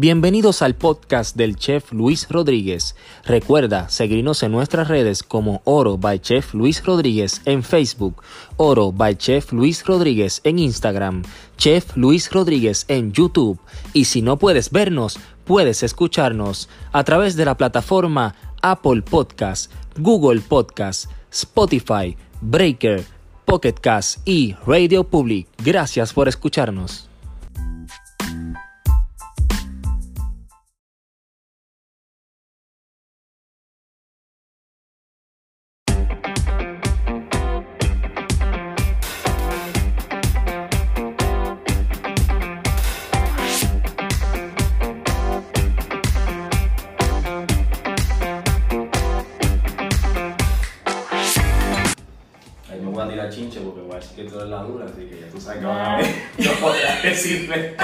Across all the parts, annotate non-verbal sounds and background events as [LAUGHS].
Bienvenidos al podcast del chef Luis Rodríguez. Recuerda seguirnos en nuestras redes como Oro by Chef Luis Rodríguez en Facebook, Oro by Chef Luis Rodríguez en Instagram, Chef Luis Rodríguez en YouTube y si no puedes vernos, puedes escucharnos a través de la plataforma Apple Podcast, Google Podcast, Spotify, Breaker, Pocket Cast y Radio Public. Gracias por escucharnos. Así que ya tú sabes que van a ver. [LAUGHS] No podrás decirme.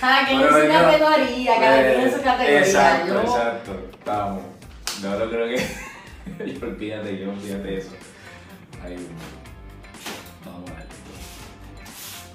Cada quien en su categoría, cada quien en su categoría. Exacto, exacto. Estamos. No, no creo que. [LAUGHS] yo olvídate, yo olvídate eso. Ahí. Vamos a ver.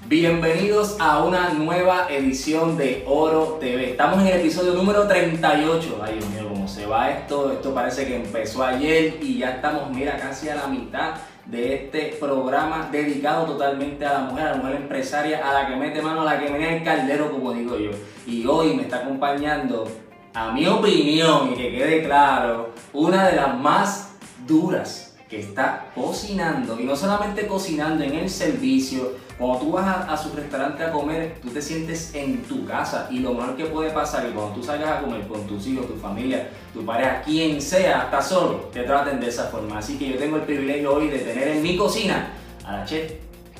Bienvenidos a una nueva edición de Oro TV. Estamos en el episodio número 38. Ay, Dios mío, cómo se va esto. Esto parece que empezó ayer y ya estamos, mira, casi a la mitad de este programa dedicado totalmente a la mujer, a la mujer empresaria, a la que mete mano, a la que viene el caldero, como digo yo. Y hoy me está acompañando, a mi opinión, y que quede claro, una de las más duras que está cocinando y no solamente cocinando en el servicio, cuando tú vas a, a su restaurante a comer, tú te sientes en tu casa y lo mejor que puede pasar es que cuando tú salgas a comer con tus hijos, tu familia, tu pareja, quien sea, hasta solo, te traten de esa forma. Así que yo tengo el privilegio hoy de tener en mi cocina a la chef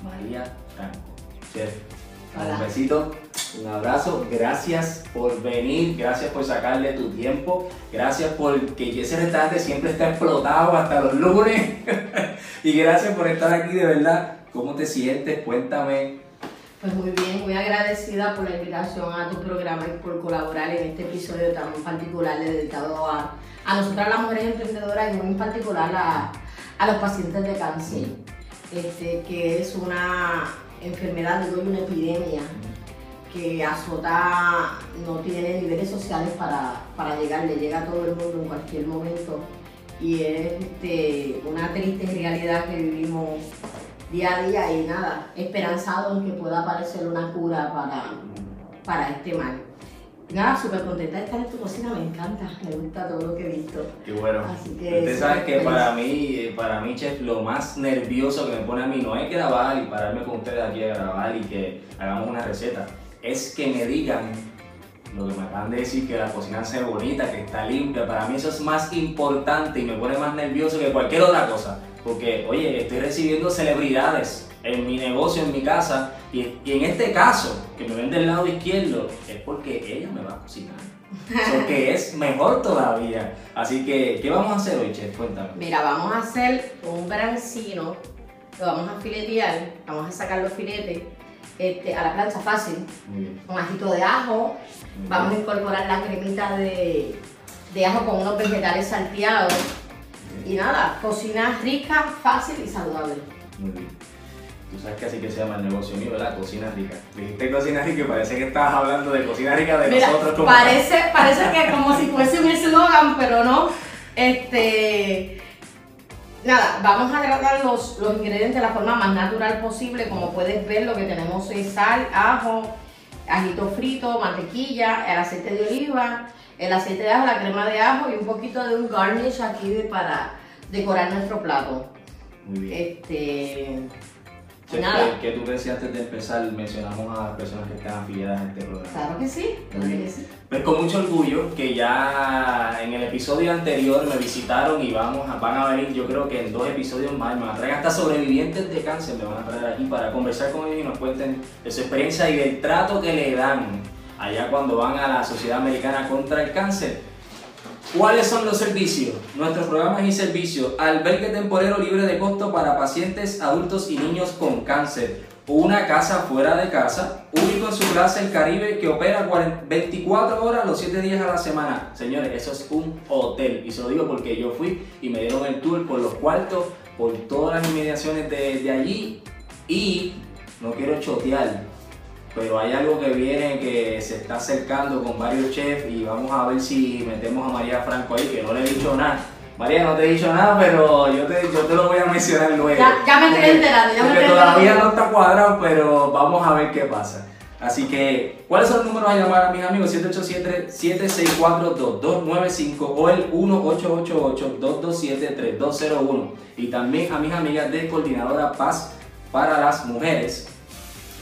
María Franco. Chef, Hola. un besito, un abrazo, gracias por venir, gracias por sacarle tu tiempo, gracias por que ese restaurante siempre está explotado hasta los lunes [LAUGHS] y gracias por estar aquí de verdad. ¿Cómo te sientes? Cuéntame. Pues muy bien, muy agradecida por la invitación a tu programa y por colaborar en este episodio tan particular dedicado a, a nosotras las mujeres emprendedoras y muy en particular a, a los pacientes de cáncer, este, que es una enfermedad, digo, y una epidemia que azota, no tiene niveles sociales para, para llegar, le llega a todo el mundo en cualquier momento y es este, una triste realidad que vivimos día a día y nada, esperanzado en que pueda aparecer una cura para, para este mal. Nada, súper contenta de estar en tu cocina, me encanta, me gusta todo lo que he visto. Qué bueno. Así que Usted sabe que para mí, eh, para mí, chef, lo más nervioso que me pone a mí no es grabar y pararme con ustedes aquí a grabar y que hagamos una receta. Es que me digan lo que me acaban de decir, que la cocina se ve bonita, que está limpia. Para mí eso es más importante y me pone más nervioso que cualquier otra cosa. Porque, oye, estoy recibiendo celebridades en mi negocio, en mi casa. Y, y en este caso, que me ven del lado izquierdo, es porque ella me va a cocinar. Eso que [LAUGHS] es mejor todavía. Así que, ¿qué vamos a hacer hoy, chef? Cuéntame. Mira, vamos a hacer un brancino, lo vamos a filetear, vamos a sacar los filetes este, a la plancha fácil, Muy bien. un ajito de ajo, muy vamos a incorporar la cremita de, de ajo con unos vegetales salteados y nada, cocina rica, fácil y saludable. Muy bien. Tú sabes que así que se llama el negocio mío, ¿verdad? Cocina rica. Dijiste cocina rica y parece que estabas hablando de cocina rica de Mira, nosotros como parece, parece que como si fuese un eslogan, pero no. Este, nada, vamos a agregar los, los ingredientes de la forma más natural posible. Como puedes ver, lo que tenemos es sal, ajo, ajito frito, mantequilla, el aceite de oliva, el aceite de ajo, la crema de ajo y un poquito de un garnish aquí de- para decorar nuestro plato. Muy bien. Este, Chef, nada. ¿qué, tú decías antes de empezar? Mencionamos a las personas que están afiliadas a este programa. claro que sí, claro que sí. Pues con mucho orgullo que ya en el episodio anterior me visitaron y vamos van a venir yo creo que en dos episodios más, me van a traer hasta sobrevivientes de cáncer, me van a traer aquí para conversar con ellos y nos cuenten de su experiencia y del trato que le dan allá cuando van a la Sociedad Americana contra el Cáncer. ¿Cuáles son los servicios? Nuestros programas y servicios. Albergue temporero libre de costo para pacientes adultos y niños con cáncer. Una casa fuera de casa, único en su clase el Caribe que opera 40 24 horas los 7 días a la semana. Señores, eso es un hotel. Y se lo digo porque yo fui y me dieron el tour por los cuartos, por todas las inmediaciones de, de allí. Y no quiero chotear, pero hay algo que viene que se está acercando con varios chefs y vamos a ver si metemos a María Franco ahí, que no le he dicho nada. María, no te he dicho nada, pero yo te, yo te lo voy a mencionar luego. Ya, ya me estoy Porque- enterando, ya me Porque estoy todavía enterando. no está cuadrado, pero vamos a ver qué pasa. Así que, ¿cuáles son los números a llamar a mis amigos? 787-764-2295 o el 1888-227-3201. Y también a mis amigas de Coordinadora Paz para las Mujeres.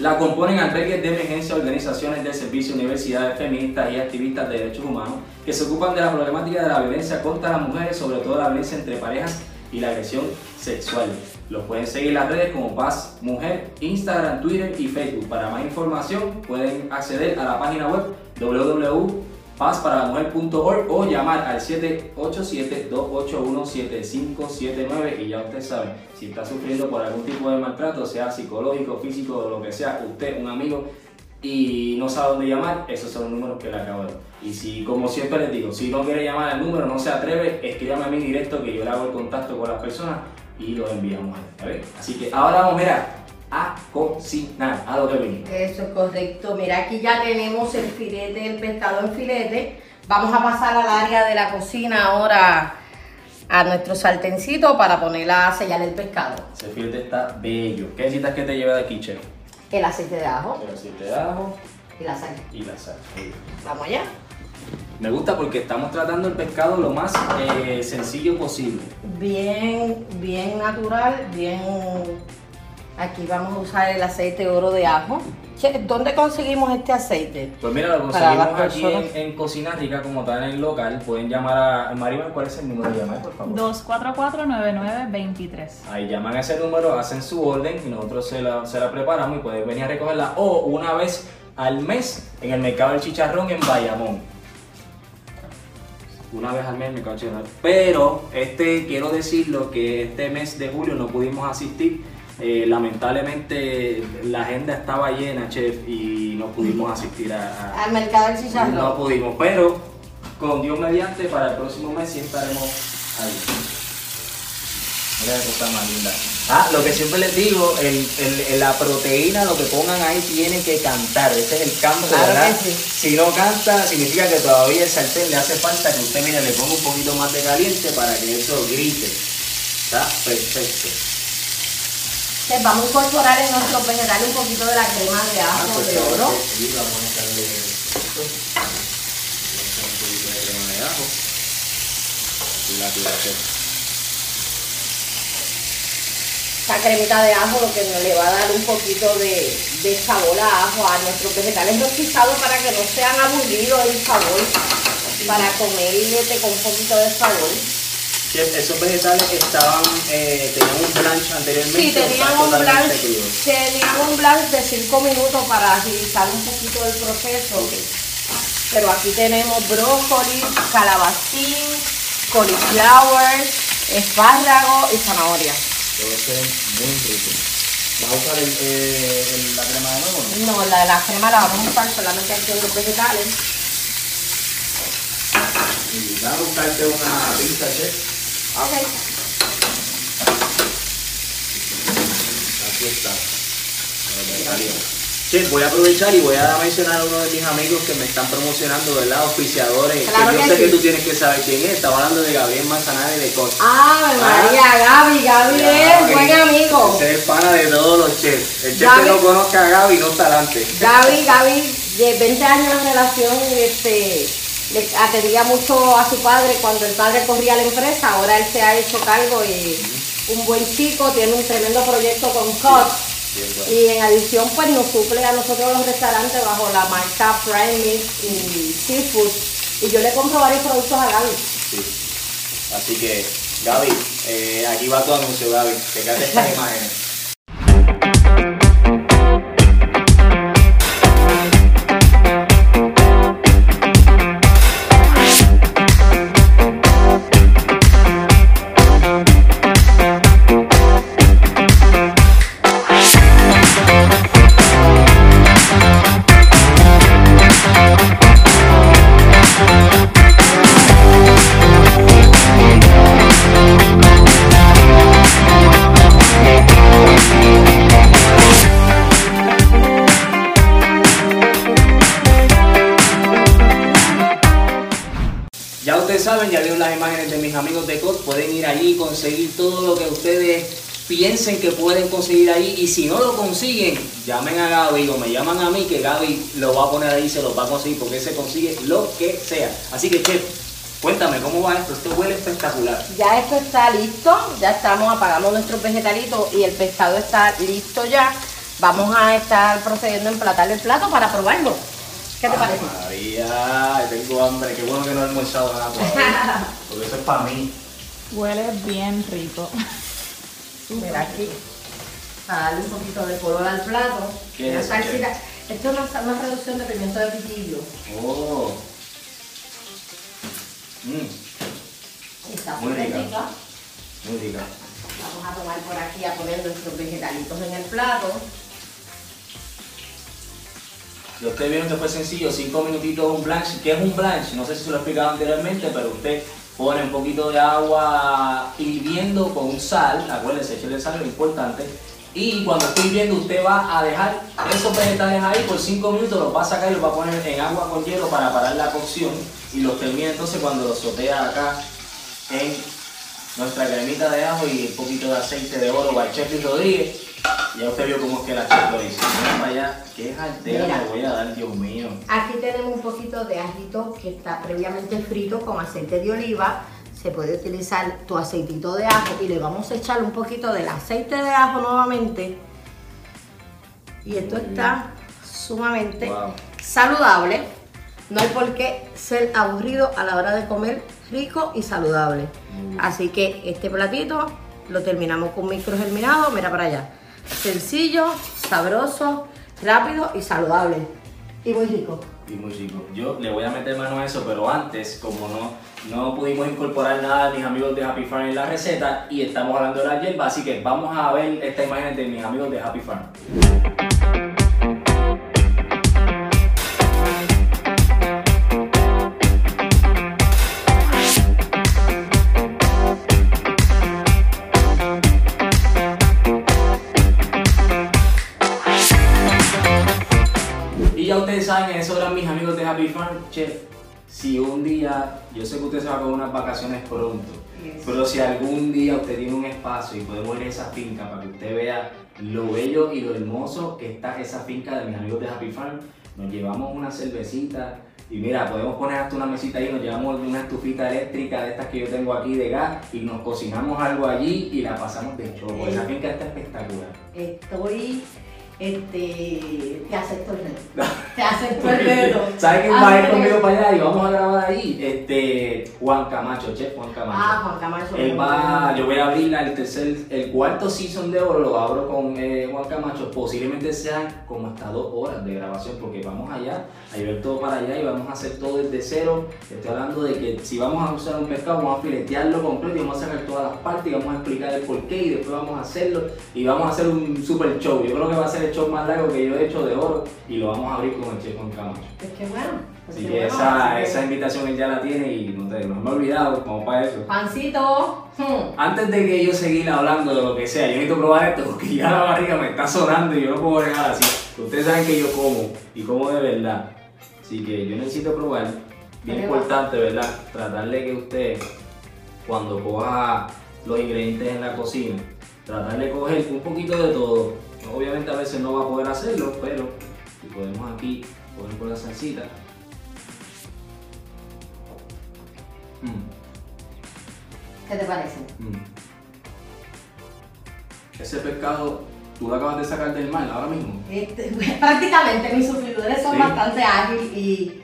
La componen albergues de emergencia, organizaciones de servicio, universidades feministas y activistas de derechos humanos que se ocupan de la problemática de la violencia contra las mujeres, sobre todo la violencia entre parejas y la agresión sexual. Los pueden seguir en las redes como Paz Mujer, Instagram, Twitter y Facebook. Para más información pueden acceder a la página web www.pazparalamujer.org o llamar al 787-281-7579 y ya usted sabe, si está sufriendo por algún tipo de maltrato, sea psicológico, físico o lo que sea, usted, un amigo, y no sabe dónde llamar, esos son los números que le acabo de. Y si, como siempre les digo, si no quiere llamar al número, no se atreve, escríbame a mí directo que yo le hago el contacto con las personas y lo enviamos ahí, ¿vale? Así que ahora vamos, mira, a cocinar, a lo que venimos. Eso es correcto. Mira, aquí ya tenemos el filete, el pescado en filete. Vamos a pasar al área de la cocina ahora a nuestro sartencito para ponerla a sellar el pescado. Ese filete está bello. ¿Qué necesitas que te lleve de aquí, chef? El aceite de ajo El aceite de ajo y la sal. y la sal. Vamos allá. Me gusta porque estamos tratando el pescado lo más eh, sencillo posible. Bien, bien natural, bien... Aquí vamos a usar el aceite de oro de ajo. Che, ¿Dónde conseguimos este aceite? Pues mira, lo conseguimos aquí en, en Cocina Rica como tal en el local. Pueden llamar a Maribel, ¿cuál es el número de llamar, por favor? 244-9923. Ahí llaman a ese número, hacen su orden y nosotros se la, se la preparamos y pueden venir a recogerla o una vez al mes en el mercado del chicharrón en Bayamón. Una vez al mes en el mercado del chicharrón. Pero este quiero decirlo que este mes de julio no pudimos asistir. Eh, lamentablemente la agenda estaba llena, chef, y no pudimos asistir a, a- Al mercado del chicharrón. no pudimos, pero con Dios mediante para el próximo mes sí estaremos ahí. Mira qué cosa más linda. Ah, lo que siempre les digo, el, el- el- la proteína, lo que pongan ahí tiene que cantar. Ese es el campo, Claro ¿verdad? que sí. Si no canta, significa que todavía el sartén le hace falta que usted, mire, le ponga un poquito más de caliente para que eso grite. Está perfecto. Entonces, vamos a incorporar en nuestro vegetal un poquito de la crema de Ah, ajo pues de oro. que sí, vamos a echarle esto. Vamos a echar un poquito de crema de ajo. Y la Esta cremita de ajo lo que nos le va a dar un poquito de, de sabor a ajo a nuestros vegetales rostizados para que no sean aburridos el sabor, para comerle con un poquito de sabor. Chef, esos vegetales estaban, eh, tenían un blanch anteriormente. Sí, tenían un blanch, tenían un blanch de 5 minutos para agilizar un poquito el proceso. Pero aquí tenemos brócoli, calabacín, cauliflower, espárrago y zanahoria. Debe ser muy rico. ¿Vas a usar el, eh, el- la crema de nuevo? no? No, la, la crema la vamos a usar solamente aquí en los vegetales. Y Vas a buscarte una pinza, chef. Ok. Aquí está. Chef, voy a aprovechar y voy a mencionar a uno de mis amigos que me están promocionando, ¿verdad? Auspiciadores. Claro que yo que sé sí. que tú tienes que saber quién es. Estamos hablando de Gabriel Manzanares de Costa. ¡Ave María! Gaby, Gaby es buen amigo. Ese es pana de todos los chefs. El chef Gaby. que no conozca a Gaby no está adelante. Gaby, Gaby, de 20 años de relación, este, le atendía mucho a su padre cuando el padre corría la empresa. Ahora él se ha hecho cargo y un buen chico, tiene un tremendo proyecto con COT. Y en adición, pues nos suple a nosotros los restaurantes bajo la marca Prime y Seafood. Y yo le compro varios productos a Gaby. Sí. Así que, Gaby, eh, aquí va tu anuncio, Gaby. Fíjate estas [LAUGHS] imágenes. Piensen que pueden conseguir ahí y si no lo consiguen, llamen a Gaby o me llaman a mí que Gaby lo va a poner ahí y se lo va a conseguir porque se consigue lo que sea. Así que chef, cuéntame cómo va esto, esto huele espectacular. Ya esto está listo, ya estamos, apagamos nuestros vegetalitos y el pescado está listo ya. Vamos a estar procediendo a emplatar el plato para probarlo. ¿Qué te Ay, parece? María, tengo hambre, qué bueno que no he almorzado nada [LAUGHS] porque eso es para mí. Huele bien rico. Mira aquí, para darle un poquito de color al plato. ¿Qué Una es eso, salsita. Esto es una, una reducción de pimiento de pitillo. Oh. Mm, Está Muy rica. rica. muy rica. Vamos a tomar por aquí a poner nuestros vegetalitos en el plato. Si ustedes vieron que fue sencillo, 5 minutitos un blanch. ¿Qué es un blanch? No sé si se lo he explicado anteriormente, pero usted pone un poquito de agua hirviendo con sal, acuérdense, echarle sal es importante. Y cuando esté hirviendo usted va a dejar esos vegetales ahí por 5 minutos, los va a sacar y los va a poner en agua con hielo para parar la cocción y los termina entonces cuando los sotea acá en nuestra cremita de ajo y un poquito de aceite de oro Chef Rodríguez. Ya usted vio cómo es que la chef lo hizo. Mira para allá, qué Mira. me voy a dar, Dios mío. Aquí tenemos un poquito de ajito que está previamente frito con aceite de oliva. Se puede utilizar tu aceitito de ajo y le vamos a echar un poquito del aceite de ajo nuevamente. Y esto está sumamente Wow. saludable. No hay por qué ser aburrido a la hora de comer rico y saludable. Bien. Así que este platito lo terminamos con microgerminado. Mira para allá. Sencillo, sabroso, rápido y saludable. Y muy rico. Y muy rico. Yo le voy a meter mano a eso, pero antes, como no, no pudimos incorporar nada de mis amigos de Happy Farm en la receta y estamos hablando de la hierba, así que vamos a ver esta imagen de mis amigos de Happy Farm. Chef, si un día, yo sé que usted se va con unas vacaciones pronto, Yes. pero si algún día usted tiene un espacio y podemos ir a esa finca para que usted vea lo bello y lo hermoso que está esa finca de mis amigos de Happy Farm, nos llevamos una cervecita y mira, podemos poner hasta una mesita ahí, nos llevamos una estufita eléctrica de estas que yo tengo aquí de gas y nos cocinamos algo allí y la pasamos de show. Esa finca está espectacular. Estoy. Este. Te acepto el reto. [LAUGHS] Te acepto el reto. ¿Sabes quién va a ir conmigo para allá y vamos a grabar ahí? Este, Juan Camacho, chef Juan Camacho. Ah, Juan Camacho. Él va, yo voy a abrir el tercer, el cuarto season de oro, lo abro con eh, Juan Camacho, posiblemente sean como hasta dos horas de grabación, porque vamos allá, a llevar todo para allá y vamos a hacer todo desde cero. Estoy hablando de que si vamos a usar un pescado, vamos a filetearlo completo y vamos a sacar todas las partes y vamos a explicar el porqué y después vamos a hacerlo y vamos a hacer un super show. Yo creo que va a ser el show más largo que yo he hecho de oro y lo vamos a abrir con el chef Juan Camacho. Pues qué bueno. pues Así que bueno, esa, así que- esa invitación él ya la tiene y no, te, no me he olvidado, como para eso. Pancito. hmm, Antes de que yo seguir hablando de lo que sea, yo necesito probar esto porque ya la barriga me está sonando y yo no puedo dejar así. Ustedes saben que yo como y como de verdad. Así que yo necesito probar. Bien importante, ¿verdad? Tratar de que usted, cuando coja los ingredientes en la cocina, tratar de coger un poquito de todo. Obviamente a veces no va a poder hacerlo, pero si podemos aquí poner con la salsita. Mm. ¿Qué te parece? Mm. Ese pescado, tú lo acabas de sacar del mar ahora mismo. Este, [LAUGHS] prácticamente mis sufridores son Sí. bastante ágiles y,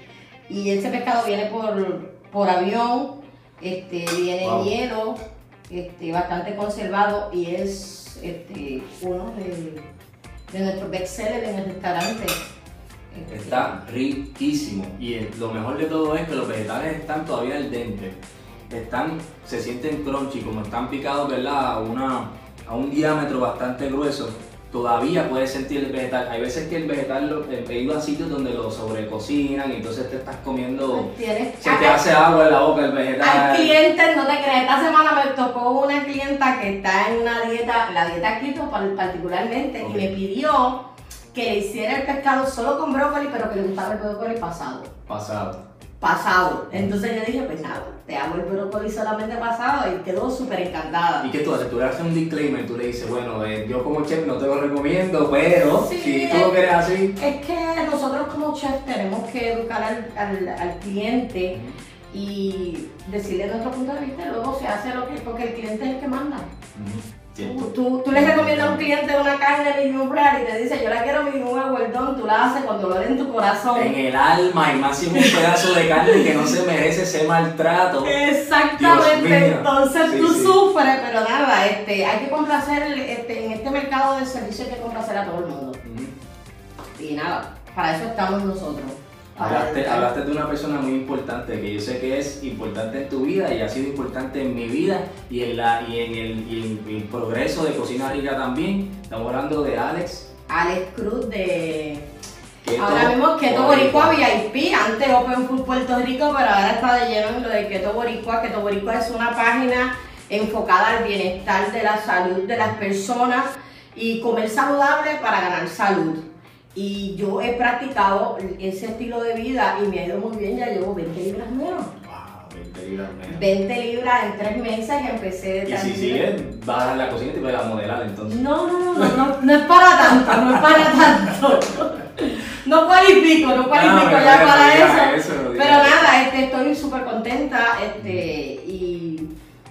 y ese pescado viene por, por avión, este, viene Wow. en hielo, este, bastante conservado y es este, uno de, de nuestros bestsellers en el restaurante. Está riquísimo. Y lo mejor de todo es que los vegetales están todavía al dente. Están, se sienten crunchy, como están picados, ¿verdad? A, una, a un diámetro bastante grueso. Todavía puedes sentir el vegetal. Hay veces que el vegetal, lo, he ido a sitios donde lo sobrecocinan y entonces te estás comiendo. Tienes- Se te hace agua en la boca el Hay vegetal. clientes, no te creas, esta semana me tocó una clienta que está en una dieta, la dieta keto par- particularmente, y me pidió que le hiciera el pescado solo con brócoli, pero que le gustara el brócoli pasado. Pasado. Pasado. Entonces yo dije, pues nada, te hago el brócoli solamente pasado y quedó súper encantada. ¿Y qué tú haces? Tú le haces un disclaimer, tú le dices, bueno, eh, yo como chef no te lo recomiendo, pero Sí, si tú lo es- quieres así... Es que nosotros como chef tenemos que educar al, al- al cliente y decirle nuestro punto de vista y luego se hace lo que, porque el cliente es el que manda. Tú, tú, tú le recomiendas a un cliente una carne rare y te dice, yo la quiero well done, tú la haces cuando lo en tu corazón. En el alma y es un pedazo de carne que no se merece ese maltrato. Exactamente, entonces Sí, tú sí. sufres, pero nada, este, hay que complacer, este, en este mercado de servicio hay que complacer a todo el mundo. Y nada, para eso estamos nosotros. Hablaste, de una persona muy importante que yo sé que es importante en tu vida y ha sido importante en mi vida y en, la, y en, el, y en el progreso de Cocina Rica también. Estamos hablando de Alex. Alex Cruz de Keto ahora mismo Keto Boricua VIP, antes Open Food Puerto Rico, pero ahora está de lleno en lo de Keto Boricua. Keto Boricua es una página enfocada al bienestar de la salud de las personas y comer saludable para ganar salud. Y yo he practicado ese estilo de vida y me ha ido muy bien, ya llevo 20 libras menos. Wow, 20 libras menos. 20 libras en 3 meses que empecé de Y si sigues, vas a la cocina y te vas a modelar entonces. No, no, no, no, no, no es para tanto, no es para tanto. No cualifico, no cualifico No, pero ya para eso. Pero nada, este, estoy súper contenta este, y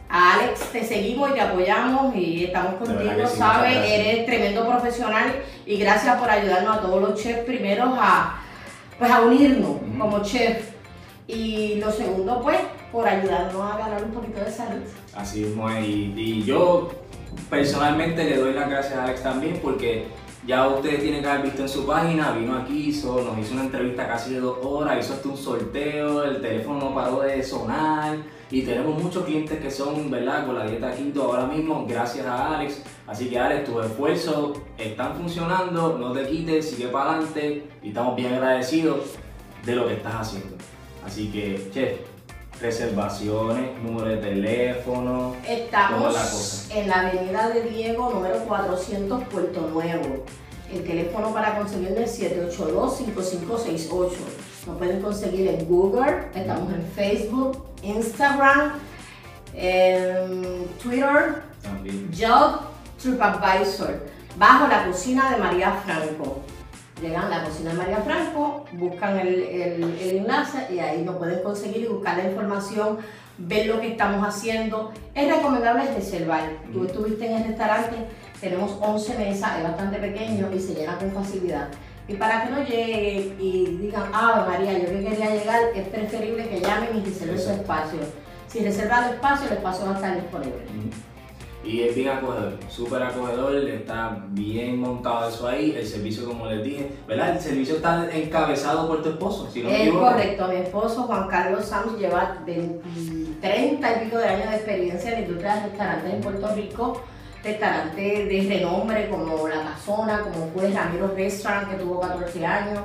a Alex te seguimos y te apoyamos y estamos contigo, ¿sabes? Eres tremendo profesional y gracias por ayudarnos a todos los chefs primeros a, pues, a unirnos como chef. Y lo segundo, pues, por ayudarnos a ganar un poquito de salud. Así mismo es. Y, y yo personalmente le doy las gracias a Alex también porque ya ustedes tienen que haber visto en su página, vino aquí, hizo, nos hizo una entrevista casi de dos horas, hizo hasta un sorteo, el teléfono no paró de sonar y tenemos muchos clientes que son, ¿verdad? Con la dieta keto ahora mismo, gracias a Alex. Así que Alex, tus esfuerzos están funcionando, no te quites, sigue para adelante y estamos bien agradecidos de lo que estás haciendo. Así que, chef, reservaciones, número de teléfono. ¿Cómo es la Estamos cosa? en la avenida de Diego, número 400, Puerto Nuevo. El teléfono para conseguirlo es 782-5568. Nos pueden conseguir en Google, estamos en Facebook, Instagram, en Twitter, También. Job TripAdvisor, bajo la cocina de María Franco. Llegan a la cocina de María Franco, buscan el, el- el enlace y ahí nos pueden conseguir y buscar la información, ver lo que estamos haciendo. Es recomendable reservar. Tú estuviste en el restaurante, tenemos 11 mesas, es bastante pequeño y se llena con facilidad. Y para que no lleguen y digan, ah, María, yo que quería llegar, es preferible que llamen y reserven su espacio. Si reservan el espacio, el espacio va a estar disponible. Ujú. Y es bien acogedor, súper acogedor, está bien montado eso ahí, el servicio como les dije, ¿verdad? El servicio está encabezado por tu esposo, si no Es equivoco. correcto, mi esposo Juan Carlos Sams lleva 20 30 y pico de años de experiencia en industria de restaurantes en Puerto Rico, restaurantes de renombre como La Casona, como fue Ramiro Restaurant que tuvo 14 años,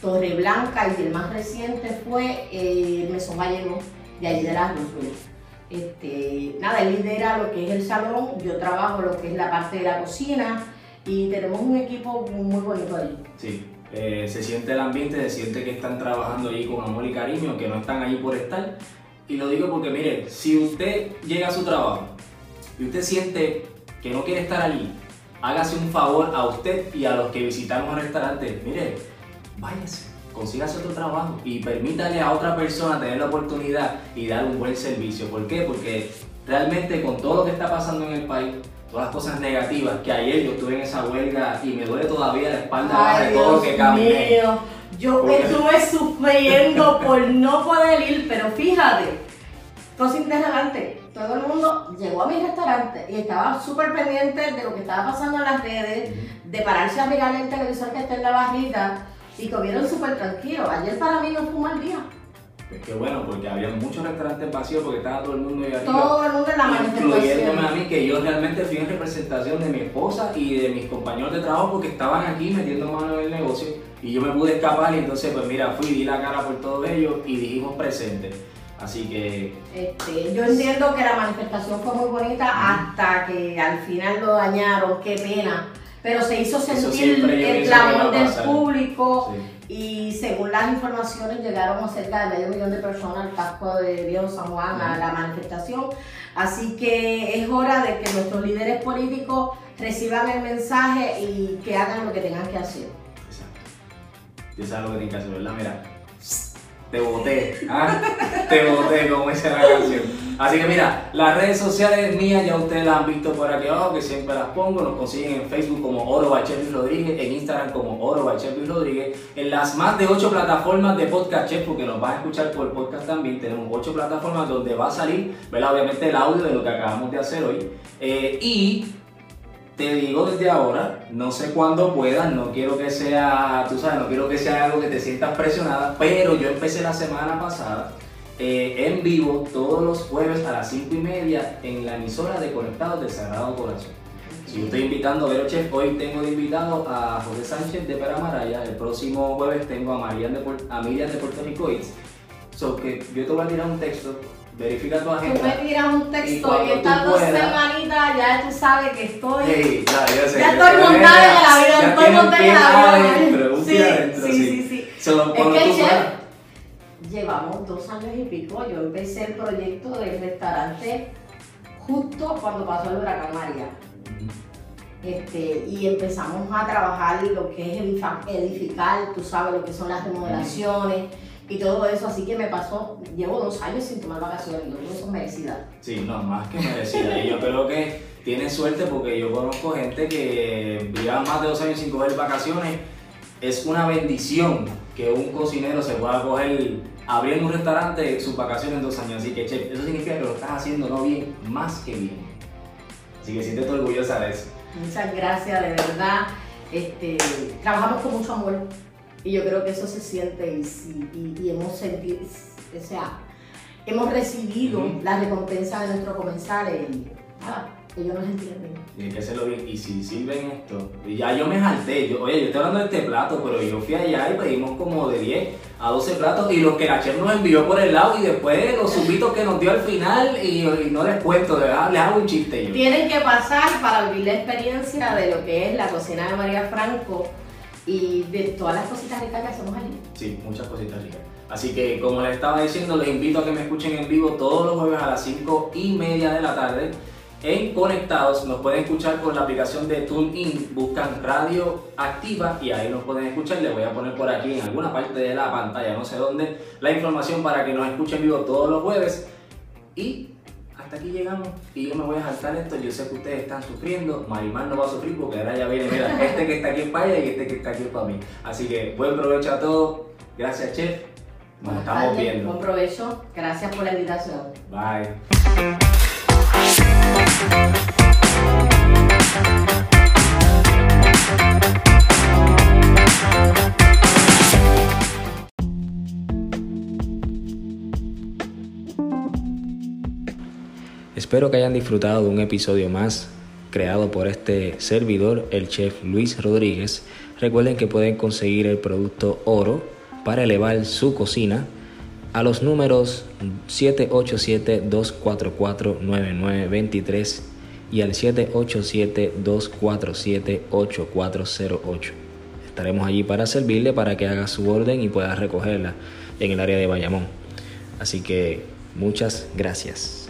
Torre Blanca y el más reciente fue eh, el Mesón Gallego de allí de las Roosevelt. Este, nada, él lidera lo que es el salón, yo trabajo lo que es la parte de la cocina y tenemos un equipo muy bonito allí. Sí, eh, se siente el ambiente, se siente que están trabajando allí con amor y cariño, que no están allí por estar. Y lo digo porque, mire, si usted llega a su trabajo y usted siente que no quiere estar allí, hágase un favor a usted y a los que visitamos el restaurante. Mire, váyase, consígase otro trabajo y permítale a otra persona tener la oportunidad y dar un buen servicio. ¿Por qué? Porque realmente con todo lo que está pasando en el país, todas las cosas negativas, que ayer yo estuve en esa huelga y me duele todavía la espalda baja de todo lo que caminé. mío. Yo estuve sufriendo [LAUGHS] por no poder ir, pero fíjate, cosa interesante. Todo el mundo llegó a mi restaurante y estaba súper pendiente de lo que estaba pasando en las redes, de pararse a mirar el televisor que está en la barrita y comieron súper tranquilo. Ayer para mí no fue un mal día. Pues qué bueno, porque había muchos restaurantes vacíos porque estaba todo el mundo ahí arriba. Todo el mundo en la incluyéndome a manifestación. mí, que yo realmente fui en representación de mi esposa y de mis compañeros de trabajo porque estaban aquí metiendo mano en el negocio y yo me pude escapar y entonces pues mira, fui, di la cara por todos ellos y dijimos presente. Así que Este, yo entiendo que la manifestación fue muy bonita hasta que al final lo dañaron, qué pena. Pero se hizo sentir el clamor del público Sí. y según las informaciones llegaron a cerca de medio millón de personas al casco de Viejo San Juan a la manifestación. Así que es hora de que nuestros líderes políticos reciban el mensaje y que hagan lo que tengan que hacer. Exacto. Ya sabes lo que tienes que hacer, ¿verdad? Mira, te boté, ¿ah? te boté, como dice la canción. Así que mira, las redes sociales mías ya ustedes las han visto por aquí abajo, que siempre las pongo. Nos consiguen en Facebook como Oro Bachel Luis Rodríguez, en Instagram como Oro Bachel Luis Rodríguez, en las más de 8 plataformas de podcast chef, porque nos van a escuchar por podcast también. Tenemos 8 plataformas donde va a salir, ¿verdad? Obviamente el audio de lo que acabamos de hacer hoy. Eh, y te digo desde ahora, no sé cuándo puedas, no quiero que sea, tú sabes, no quiero que sea algo que te sientas presionada, pero yo empecé la semana pasada eh, en vivo todos los jueves a las 5 y media en la emisora de Conectados del Sagrado Corazón. Si yo estoy invitando a Vero Chef, hoy tengo de invitado a José Sánchez de Peramaraya, el próximo jueves tengo a, de, a Miriam de Puerto Rico. So que yo te voy a tirar un texto, verifica tu Tú me agenda. tiras un texto y estas dos semanitas ya tú sabes que estoy... Hey, ya, ya sé, Ya estoy montada en el avión, ya estoy montada en adentro, un Sí, sí, sí, sí. So, Es que chef, llevamos dos años y pico. Yo empecé el proyecto del restaurante justo cuando pasó el huracán María. Este, y empezamos a trabajar lo que es edificar, tú sabes lo que son las remodelaciones y todo eso. Así que me pasó, llevo dos años sin tomar vacaciones, yo creo que son merecidas. Sí, no, más que merecida. Y yo creo que tienes suerte porque yo conozco gente que lleva más de dos años sin coger vacaciones. Es una bendición que un cocinero se pueda coger abriendo un restaurante sus vacaciones en dos años. Así que, chef, eso significa que lo estás haciendo no bien, más que bien. Así que siéntete orgullosa de eso. Muchas gracias, de verdad. Este, trabajamos con mucho amor y yo creo que eso se siente y, y- y hemos sentido, o sea, hemos recibido Ujú. la recompensa de nuestros comensales y nada, ellos nos entienden. Tienen que hacerlo bien. Y si sirven esto, y ya yo me jalté. Yo, oye, yo estoy hablando de este plato, pero yo fui allá y pedimos como de 10 a 12 platos y los que la chef nos envió por el lado y después los subitos que nos dio al final y, y no les cuento, de verdad, les hago un chiste yo. Tienen que pasar para vivir la experiencia de lo que es la cocina de María Franco y de todas las cositas ricas que hacemos allí. Sí, muchas cositas ricas. Así que como les estaba diciendo, les invito a que me escuchen en vivo todos los jueves a las 5 y media de la tarde en Conectados. Nos pueden escuchar por la aplicación de TuneIn. Buscan Radio Activa y ahí nos pueden escuchar. Les voy a poner por aquí en alguna parte de la pantalla, no sé dónde, la información para que nos escuchen en vivo todos los jueves. Y hasta aquí llegamos y yo me voy a saltar esto. Yo sé que ustedes están sufriendo. Marimar no va a sufrir porque ahora ya viene, mira, [LAUGHS] este que está aquí es para ella y este que está aquí es para mí. Así que buen provecho a todos. Gracias, chef. Nos Buenas estamos viendo. Buen provecho. Gracias por la invitación. Bye. Espero que hayan disfrutado de un episodio más creado por este servidor, el chef Luis Rodríguez. Recuerden que pueden conseguir el producto oro para elevar su cocina a los números 787-244-9923 y al 787-247-8408. Estaremos allí para servirle para que haga su orden y pueda recogerla en el área de Bayamón. Así que muchas gracias.